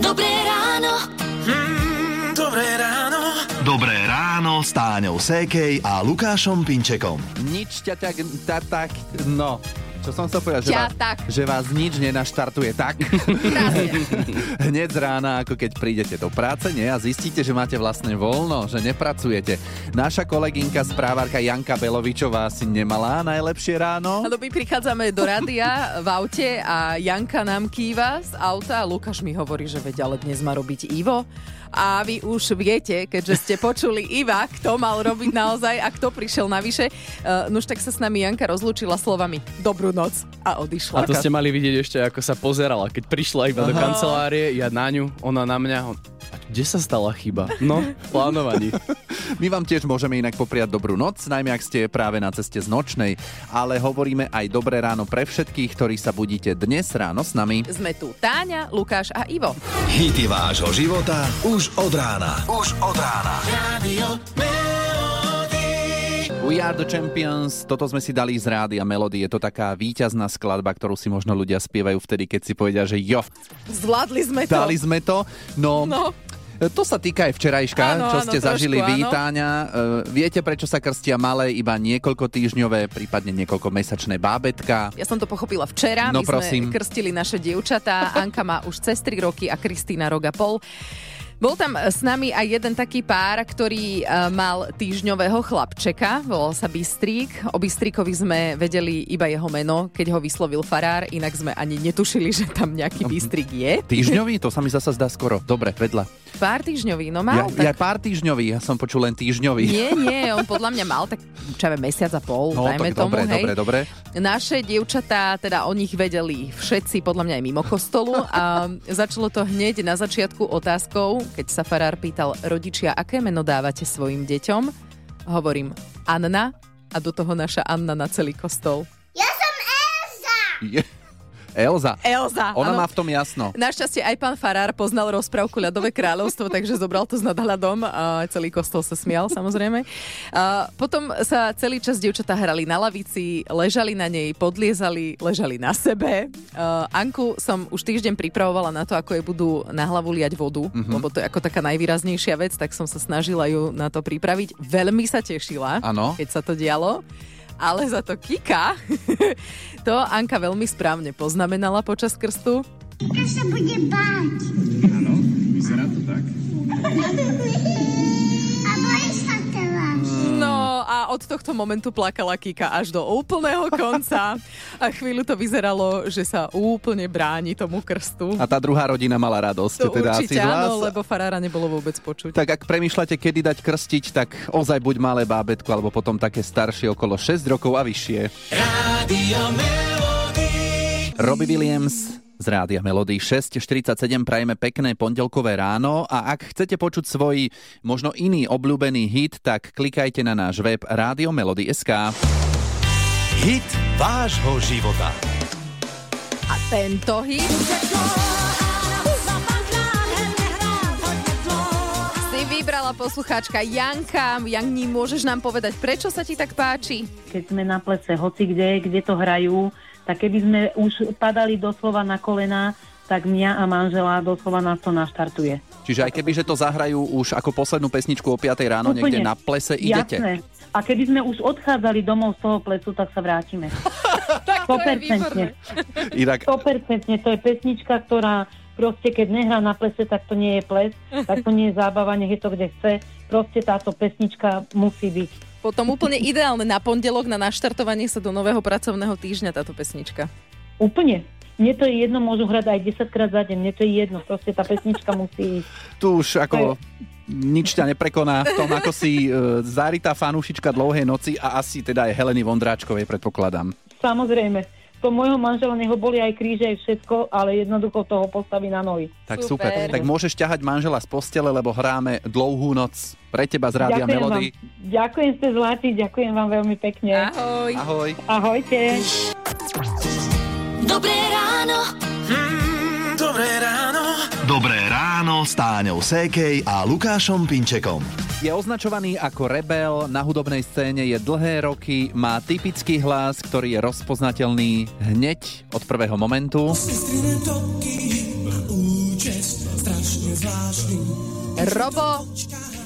Dobré ráno. Mm, dobré ráno. Dobré ráno s Táňou Sékej a Lukášom Pinčekom. Nič ťa tak, ta, tak, no. Čo som chcel povedať? Že Ťa vás, tak. že vás nič nenaštartuje tak. Hneď z rána, ako keď prídete do práce, nie? A zistíte, že máte vlastne voľno, že nepracujete. Naša kolegynka, správarka Janka Belovičová si nemala najlepšie ráno. Áno, my prichádzame do rádia v aute a Janka nám kýva z auta a Lukáš mi hovorí, že veď ale dnes má robiť Ivo. A vy už viete, keďže ste počuli Iva, kto mal robiť naozaj a kto prišiel navyše. Uh, nuž tak sa s nami Janka rozlúčila slovami Dobrú noc a odišla. A to ste mali vidieť ešte, ako sa pozerala, keď prišla iba do kancelárie, ja na ňu, ona na mňa. On, a kde sa stala chyba? No, plánovaní. My vám tiež môžeme inak popriať dobrú noc, najmä ak ste práve na ceste z nočnej, ale hovoríme aj dobré ráno pre všetkých, ktorí sa budíte dnes ráno s nami. Sme tu Táňa, Lukáš a Ivo. Hity vášho života už od rána. Už od rána. Radio. We are the champions, toto sme si dali z rády a melódy. Je to taká víťazná skladba, ktorú si možno ľudia spievajú vtedy, keď si povedia, že jo, Zvládli sme to. dali sme to. No, No. To sa týka aj včerajška, Áno, čo áno, ste trošku, zažili áno. vítáňa. viete, prečo sa krstia malé, iba niekoľko týždňové, prípadne niekoľko mesačné bábetka? Ja som to pochopila včera. No, My prosím. sme krstili naše dievčatá. Anka má už cez 3 roky a Kristýna rok a pol. Bol tam s nami aj jeden taký pár, ktorý eh, mal týždňového chlapčeka, volal sa Bystrík. O Bystríkovi sme vedeli iba jeho meno, keď ho vyslovil farár, inak sme ani netušili, že tam nejaký Bystrík je. Týždňový? To sa mi zasa zdá skoro. Dobre, vedľa. Pár týždňový, no Ja, mal ja tak... pár týždňový, ja som počul len týždňový. Nie, nie, on podľa mňa mal tak, čo ja mesiac a pol, No, dajme tak tomu, dobre, hej. dobre, dobre. Naše dievčatá, teda o nich vedeli všetci, podľa mňa aj mimo kostolu a začalo to hneď na začiatku otázkou, keď sa farár pýtal rodičia, aké meno dávate svojim deťom. Hovorím Anna a do toho naša Anna na celý kostol. Je. Elza. Elza. Ona áno. má v tom jasno. Našťastie aj pán Farár poznal rozprávku Ľadové kráľovstvo, takže zobral to s nadhľadom a celý kostol sa smial samozrejme. A potom sa celý čas dievčatá hrali na lavici, ležali na nej, podliezali, ležali na sebe. A Anku som už týždeň pripravovala na to, ako jej budú na hlavu liať vodu, mm-hmm. lebo to je ako taká najvýraznejšia vec, tak som sa snažila ju na to pripraviť. Veľmi sa tešila, Áno. keď sa to dialo. Ale za to Kika, to Anka veľmi správne poznamenala počas krstu. Kto sa bude báť? Áno, vyzerá to tak. A bojí sa teraz. Od tohto momentu plakala Kika až do úplného konca a chvíľu to vyzeralo, že sa úplne bráni tomu krstu. A tá druhá rodina mala radosť. to teda určite asi vás. áno, lebo farára nebolo vôbec počuť. Tak ak premýšľate, kedy dať krstiť, tak ozaj buď malé bábetko, alebo potom také staršie okolo 6 rokov a vyššie. Melody. Robbie Williams z Rádia Melody 6.47 prajeme pekné pondelkové ráno a ak chcete počuť svoj možno iný obľúbený hit, tak klikajte na náš web Rádio Melody.sk. Hit vášho života. A tento hit si vybrala poslucháčka Janka. Janni, môžeš nám povedať, prečo sa ti tak páči? keď sme na plese, hoci kde, kde to hrajú, tak keby sme už padali doslova na kolena, tak mňa a manžela doslova nás to naštartuje. Čiže aj keby, že to zahrajú už ako poslednú pesničku o 5 ráno niekde na plese, idete. Jasné. A keby sme už odchádzali domov z toho plesu, tak sa vrátime. Tak to je výborné. 100%. Inak 100%. To je pesnička, ktorá proste, keď nehrá na plese, tak to nie je ples, tak to nie je zábava, nech je to kde chce. Proste táto pesnička musí byť. Potom úplne ideálne na pondelok na naštartovanie sa do nového pracovného týždňa táto pesnička. Úplne. Mne to je jedno, môžu hrať aj 10 krát za deň, mne to je jedno, proste tá pesnička musí ísť. tu už ako nič ťa neprekoná v tom, ako si e, zarytá fanúšička dlouhej noci a asi teda aj Heleny Vondráčkovej predpokladám. Samozrejme. To môjho manžela neho boli aj kríže, aj všetko, ale jednoducho toho postaví na nohy. Tak super. Super. Tak môžeš ťahať manžela z postele, lebo hráme dlouhú noc pre teba z Rádia ďakujem Melody. Vám, ďakujem ste zlatí, ďakujem vám veľmi pekne. Ahoj. Ahoj. Ahojte. Dobré ráno. Mm, dobré ráno. Ráno s Táňou Sékej a Lukášom Pinčekom. Je označovaný ako rebel, na hudobnej scéne je dlhé roky, má typický hlas, ktorý je rozpoznateľný hneď od prvého momentu. Robo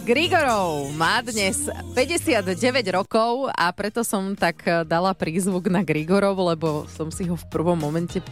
Grigorov má dnes 59 rokov a preto som tak dala prízvuk na Grigorov, lebo som si ho v prvom momente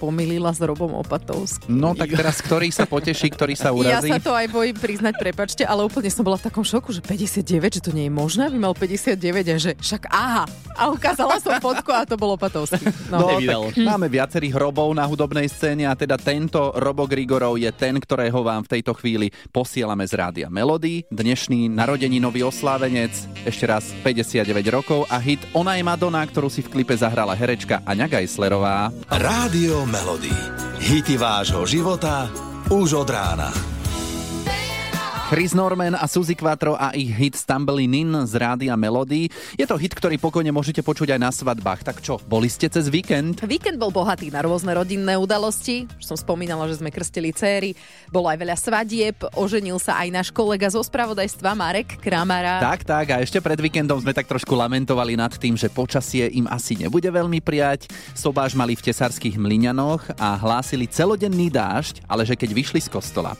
pomýlila s Robom Opatovským. No tak teraz, ktorý sa poteší, ktorý sa Ja urazí? sa to aj bojím priznať, prepačte, ale úplne som bola v takom šoku, že 59, že to nie je možné, aby mal 59 a že však aha. A ukázala som fotku a to bol Opatovský. No, No. Tak máme viacerých Robov na hudobnej scéne a teda tento Robo Grigorov je ten, ktorého vám v tejto chvíli posielame z rádia Melody. Dnešný narodeninový oslávenec, ešte raz 59 rokov a hit Ona je Madonna, ktorú si v klipe zahrala herečka Aňa Gajslerová. Rádio Melody. Hity vášho života už od rána. Chris Norman a Suzy Quattro a ich hit Stumbling In z rádia Melody. Je to hit, ktorý pokojne môžete počuť aj na svadbách. Tak čo, boli ste cez víkend? Víkend bol bohatý na rôzne rodinné udalosti. Už som spomínala, že sme krstili céry. Bolo aj veľa svadieb. Oženil sa aj náš kolega zo spravodajstva Marek Kramara. Tak, tak. A ešte pred víkendom sme tak trošku lamentovali nad tým, že počasie im asi nebude veľmi prijať. Sobáš mali v tesarských mlyňanoch a hlásili celodenný dážď, ale že keď vyšli z kostola,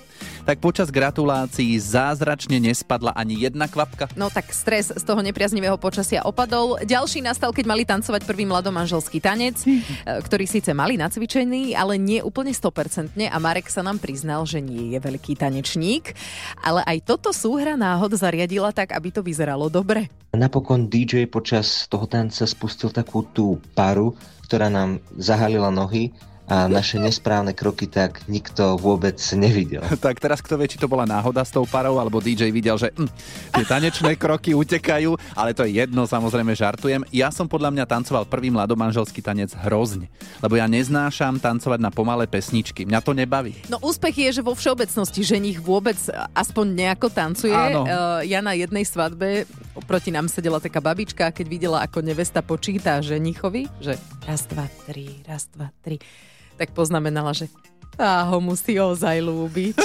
tak počas gratulácií zázračne nespadla ani jedna kvapka. No tak stres z toho nepriaznivého počasia opadol. Ďalší nastal, keď mali tancovať prvý mladomanželský tanec, e, ktorý síce mali nacvičený, ale nie úplne 100% a Marek sa nám priznal, že nie je veľký tanečník. Ale aj toto súhra náhod zariadila tak, aby to vyzeralo dobre. Napokon DJ počas toho tanca spustil takú tú paru, ktorá nám zahalila nohy a naše nesprávne kroky tak nikto vôbec nevidel. Tak teraz kto vie, či to bola náhoda s tou parou, alebo DJ videl, že hm, tie tanečné kroky utekajú, ale to je jedno, samozrejme žartujem. Ja som podľa mňa tancoval prvý mladomanželský tanec hrozne, lebo ja neznášam tancovať na pomalé pesničky. Mňa to nebaví. No úspech je, že vo všeobecnosti ženich vôbec aspoň nejako tancuje. Áno. Uh, ja na jednej svadbe proti nám sedela taká babička a keď videla, ako nevesta počíta ženichovi, že raz, dva, tri, raz, dva, tri, tak poznamenala, že tá ho musí ozaj lúbiť.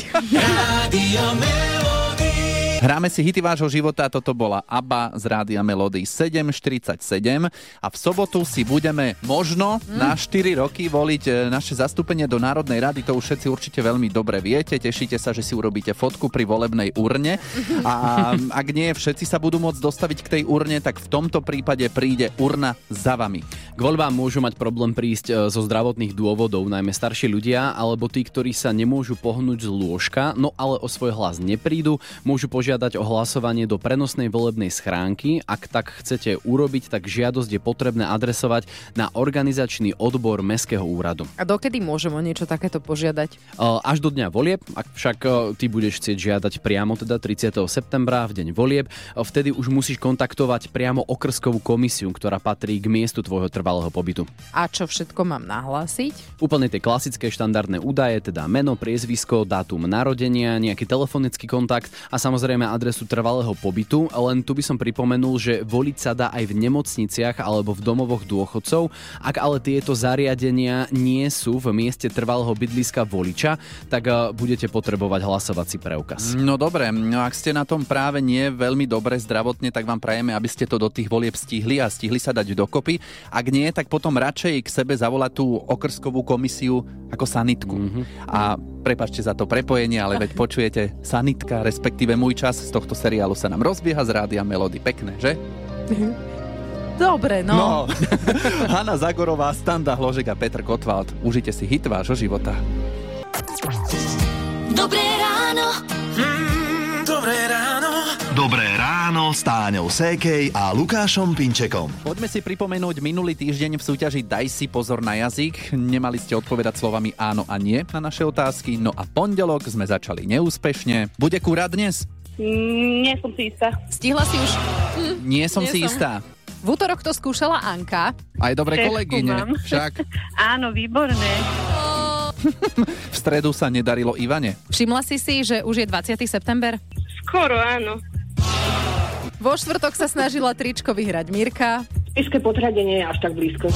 Hráme si hity vášho života, toto bola ABBA z Rádia Melody 747 a v sobotu si budeme možno na 4 roky voliť e, naše zastúpenie do Národnej rady, to už všetci určite veľmi dobre viete, tešíte sa, že si urobíte fotku pri volebnej urne. A ak nie všetci sa budú môcť dostaviť k tej urne, tak v tomto prípade príde urna za vami. K voľbám môžu mať problém prísť e, zo zdravotných dôvodov, najmä starší ľudia, alebo tí, ktorí sa nemôžu pohnúť z lôžka, no ale o svoj hlas neprídu, môžu požiadať o hlasovanie do prenosnej volebnej schránky. Ak tak chcete urobiť, tak žiadosť je potrebné adresovať na organizačný odbor Mestského úradu. A dokedy môžem o niečo takéto požiadať? E, Až do dňa volieb, ak však e, ty budeš chcieť žiadať priamo teda 30. septembra v deň volieb, vtedy už musíš kontaktovať priamo okrskovú komisiu, ktorá patrí k miestu tvojho trvalého pobytu. A čo všetko mám nahlásiť? Úplne tie klasické štandardné údaje, teda meno, priezvisko, dátum narodenia, nejaký telefonický kontakt a samozrejme adresu trvalého pobytu. Len tu by som pripomenul, že voliť sa dá aj v nemocniciach alebo v domovoch dôchodcov. Ak ale tieto zariadenia nie sú v mieste trvalého bydliska voliča, tak eh, budete potrebovať hlasovací preukaz. No dobre, no ak ste na tom práve nie veľmi dobre zdravotne, tak vám prajeme, aby ste to do tých volieb stihli a stihli sa dať dokopy. Ak nie, tak potom radšej k sebe zavolať tú okrskovú komisiu ako sanitku. Mm-hmm. A prepačte za to prepojenie, ale veď počujete, sanitka, respektíve môj čas z tohto seriálu sa nám rozbieha z rádia Melody. Pekné, že? Dobre, no. No. Hanna Zagorová, Standa Hložek a Petr Kotwald. Užite si hit vášho života. Dobré ráno. Mm, dobré ráno. Ráno s Táňou Sékej a Lukášom Pinčekom. Poďme si pripomenúť minulý týždeň v súťaži Daj si pozor na jazyk. Nemali ste odpovedať slovami áno a nie na naše otázky. No a pondelok sme začali neúspešne. Bude kúra dnes? Mm, nie som si istá. Stihla si už... Nie som Nie si som. istá. V útorok to skúšala Anka. Aj dobre Všetko kolegyne. mám. Však Áno, výborné. v stredu sa nedarilo Ivane. Všimla si si, že už je 20. september? Skoro áno. Vo štvrtok sa snažila tričko vyhrať Mirka. Spišské podhradie nie je až tak blízko.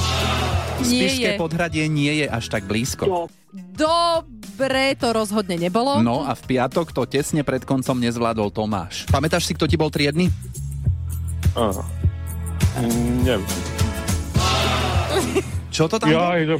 Nie Spišské je. podhradie nie je až tak blízko. Jo. Dobre, to rozhodne nebolo. No a v piatok to tesne pred koncom nezvládol Tomáš. Pamätáš si, kto ti bol triedny? Áno. Mm, neviem. Čo to tam? Jaj.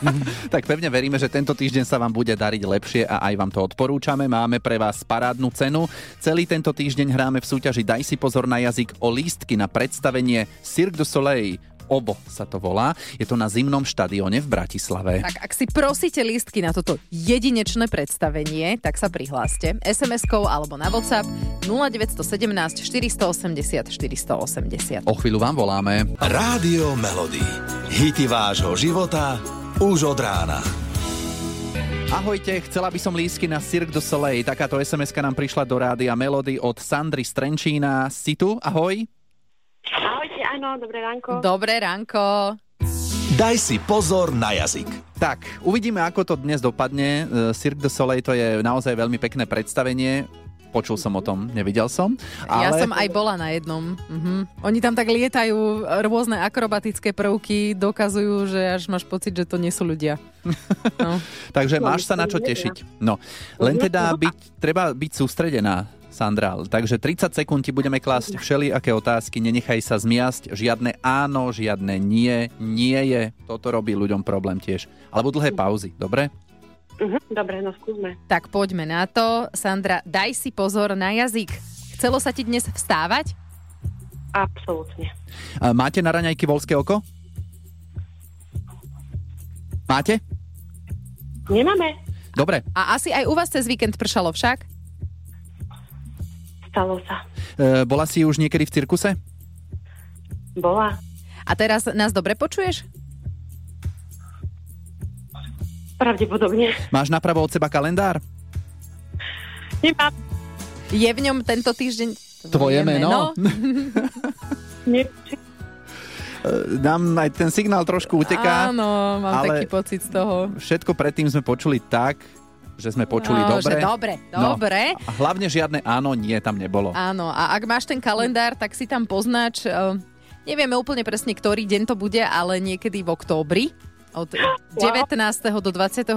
tak pevne veríme, že tento týždeň sa vám bude dariť lepšie a aj vám to odporúčame. Máme pre vás parádnu cenu. Celý tento týždeň hráme v súťaži Daj si pozor na jazyk o lístky na predstavenie Cirque du Soleil Obo sa to volá. Je to na zimnom štadióne v Bratislave. Tak ak si prosíte lístky na toto jedinečné predstavenie, tak sa prihláste SMS-kou alebo na WhatsApp 0917 480 480. O chvíľu vám voláme. Rádio Melody. Hity vášho života už od rána. Ahojte, chcela by som lísky na Cirque du Soleil. Takáto sms nám prišla do rádia Melody od Sandry Strenčína. Si tu? Ahoj. Ahojte, áno, dobré ránko. Dobré ránko. Daj si pozor na jazyk. Tak, uvidíme, ako to dnes dopadne. E, Cirque du Soleil to je naozaj veľmi pekné predstavenie. Počul som o tom, nevidel som. Ale... Ja som aj bola na jednom. Mhm. Oni tam tak lietajú, rôzne akrobatické prvky, dokazujú, že až máš pocit, že to nie sú ľudia. No. Takže máš sa na čo tešiť. No, len teda byť, treba byť sústredená, Sandra. Takže 30 sekúnd ti budeme klásť všelijaké otázky, nenechaj sa zmiasť, žiadne áno, žiadne nie, nie je. Toto robí ľuďom problém tiež. Alebo dlhé pauzy, dobre? Uh-huh, dobre, no skúsme. Tak poďme na to. Sandra, daj si pozor na jazyk. Chcelo sa ti dnes vstávať? Absolútne. A Máte na raňajky volské oko? Máte? Nemáme. Dobre. A asi aj u vás cez víkend pršalo však? Stalo sa. E, bola si už niekedy v cirkuse? Bola. A teraz nás dobre počuješ? Pravdepodobne. Máš napravo od seba kalendár? Nemám. Je v ňom tento týždeň Tvoje meno? Nie. E, Nám aj ten signál trošku uteká. Áno, mám ale taký pocit z toho. Všetko predtým sme počuli tak, že sme počuli No, dobre. že dobre, No. dobre. A hlavne žiadne áno, nie tam nebolo. Áno, a ak máš ten kalendár, tak si tam poznáč, uh, nevieme úplne presne, ktorý deň to bude, ale niekedy v októbri. Od 19. do 22.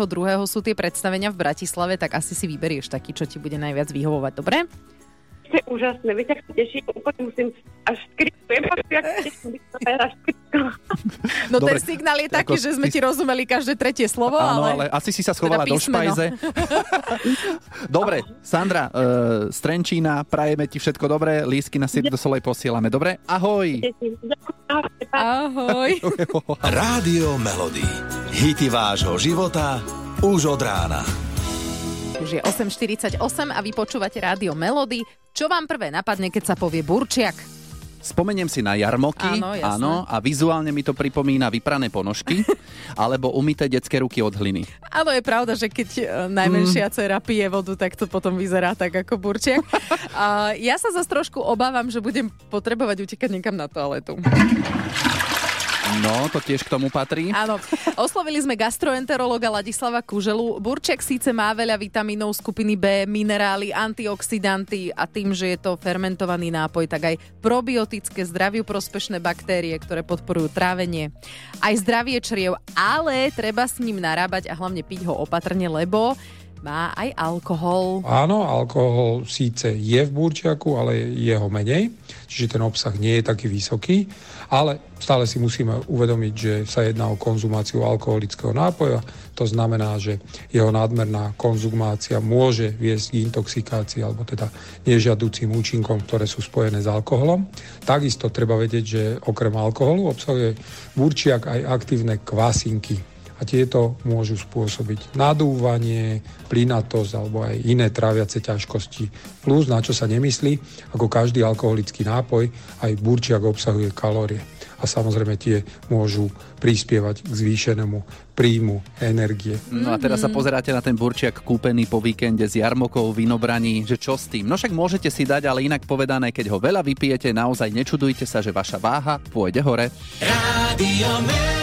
sú tie predstavenia v Bratislave, tak asi si vyberieš taký, čo ti bude najviac vyhovovať, dobre? Ste úžasné. Viete, ak sa teším, úplne musím až skrikujem, ak sa teším, až skrikujem. No Dobre, ten signál je taký, že sme ty- ti rozumeli každé tretie slovo, Áno, ale ale... asi si sa schovala teda do špajze. dobre, Sandra, uh, Strenčína, prajeme ti všetko dobré, lísky na Cirque du Soleil posielame, dobre? Ahoj! Ahoj. Rádio Melody. Hity vášho života už od rána. Už je 8.48 a vy počúvate rádio Melody. Čo vám prvé napadne, keď sa povie burčiak? Spomeniem si na jarmoky, Áno, jasné. a vizuálne mi to pripomína vyprané ponožky, alebo umyté detské ruky od hliny. Áno, je pravda, že keď e, najmenšia Mm. dcera pije vodu, tak to potom vyzerá tak ako burčiak. A ja sa zase trošku obávam, že budem potrebovať utekať niekam na toaletu. No, to tiež k tomu patrí. Áno, oslovili sme gastroenterologa Ladislava Kuželu. Burček síce má veľa vitamínov skupiny B, minerály, antioxidanty a tým, že je to fermentovaný nápoj, tak aj probiotické zdraviu prospešné baktérie, ktoré podporujú trávenie. Aj zdravie čriev, ale treba s ním narábať a hlavne piť ho opatrne, lebo má aj alkohol. Áno, alkohol síce je v burčiaku, ale je ho menej, čiže ten obsah nie je taký vysoký, ale stále si musíme uvedomiť, že sa jedná o konzumáciu alkoholického nápoja. To znamená, že jeho nadmerná konzumácia môže viesť k intoxikácii alebo teda nežiaducím účinkom, ktoré sú spojené s alkoholom. Takisto treba vedieť, že okrem alkoholu obsahuje burčiak aj aktívne kvasinky, a tieto môžu spôsobiť nadúvanie, plynatosť alebo aj iné tráviace ťažkosti. Plus, na čo sa nemyslí, ako každý alkoholický nápoj, aj burčiak obsahuje kalórie. A samozrejme tie môžu prispievať k zvýšenému príjmu energie. No a teraz sa pozeráte na ten burčiak kúpený po víkende z jarmokov, vinobraní, že čo s tým? No však môžete si dať, ale inak povedané, keď ho veľa vypijete, naozaj nečudujte sa, že vaša váha pôjde hore. Melody.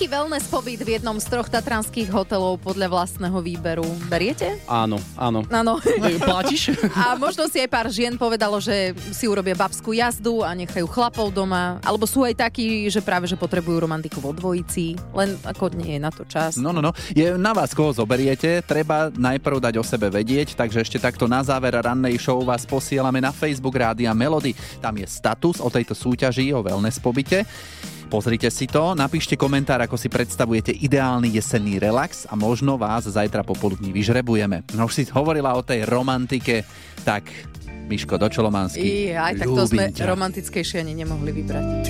Taký wellness pobyt v jednom z troch tatranských hotelov podľa vlastného výberu. Beriete? Áno, áno. Áno. Platíš? A možno si aj pár žien povedalo, že si urobia babskú jazdu a nechajú chlapov doma. Alebo sú aj takí, že práve že potrebujú romantiku vo dvojici. Len ako nie je na to čas. No, no, no. Je na vás, koho zoberiete. Treba najprv dať o sebe vedieť, takže ešte takto na záver rannej show vás posielame na Facebook Rádia Melody. Tam je status o tejto súťaži o wellness pobyte. Pozrite si to, napíšte komentár, ako si predstavujete ideálny jesenný relax a možno vás zajtra popoludní vyžrebujeme. No už si hovorila o tej romantike, tak Miško, do Čolomansky. I aj tak to sme ťa. romantickejšie ani nemohli vybrať.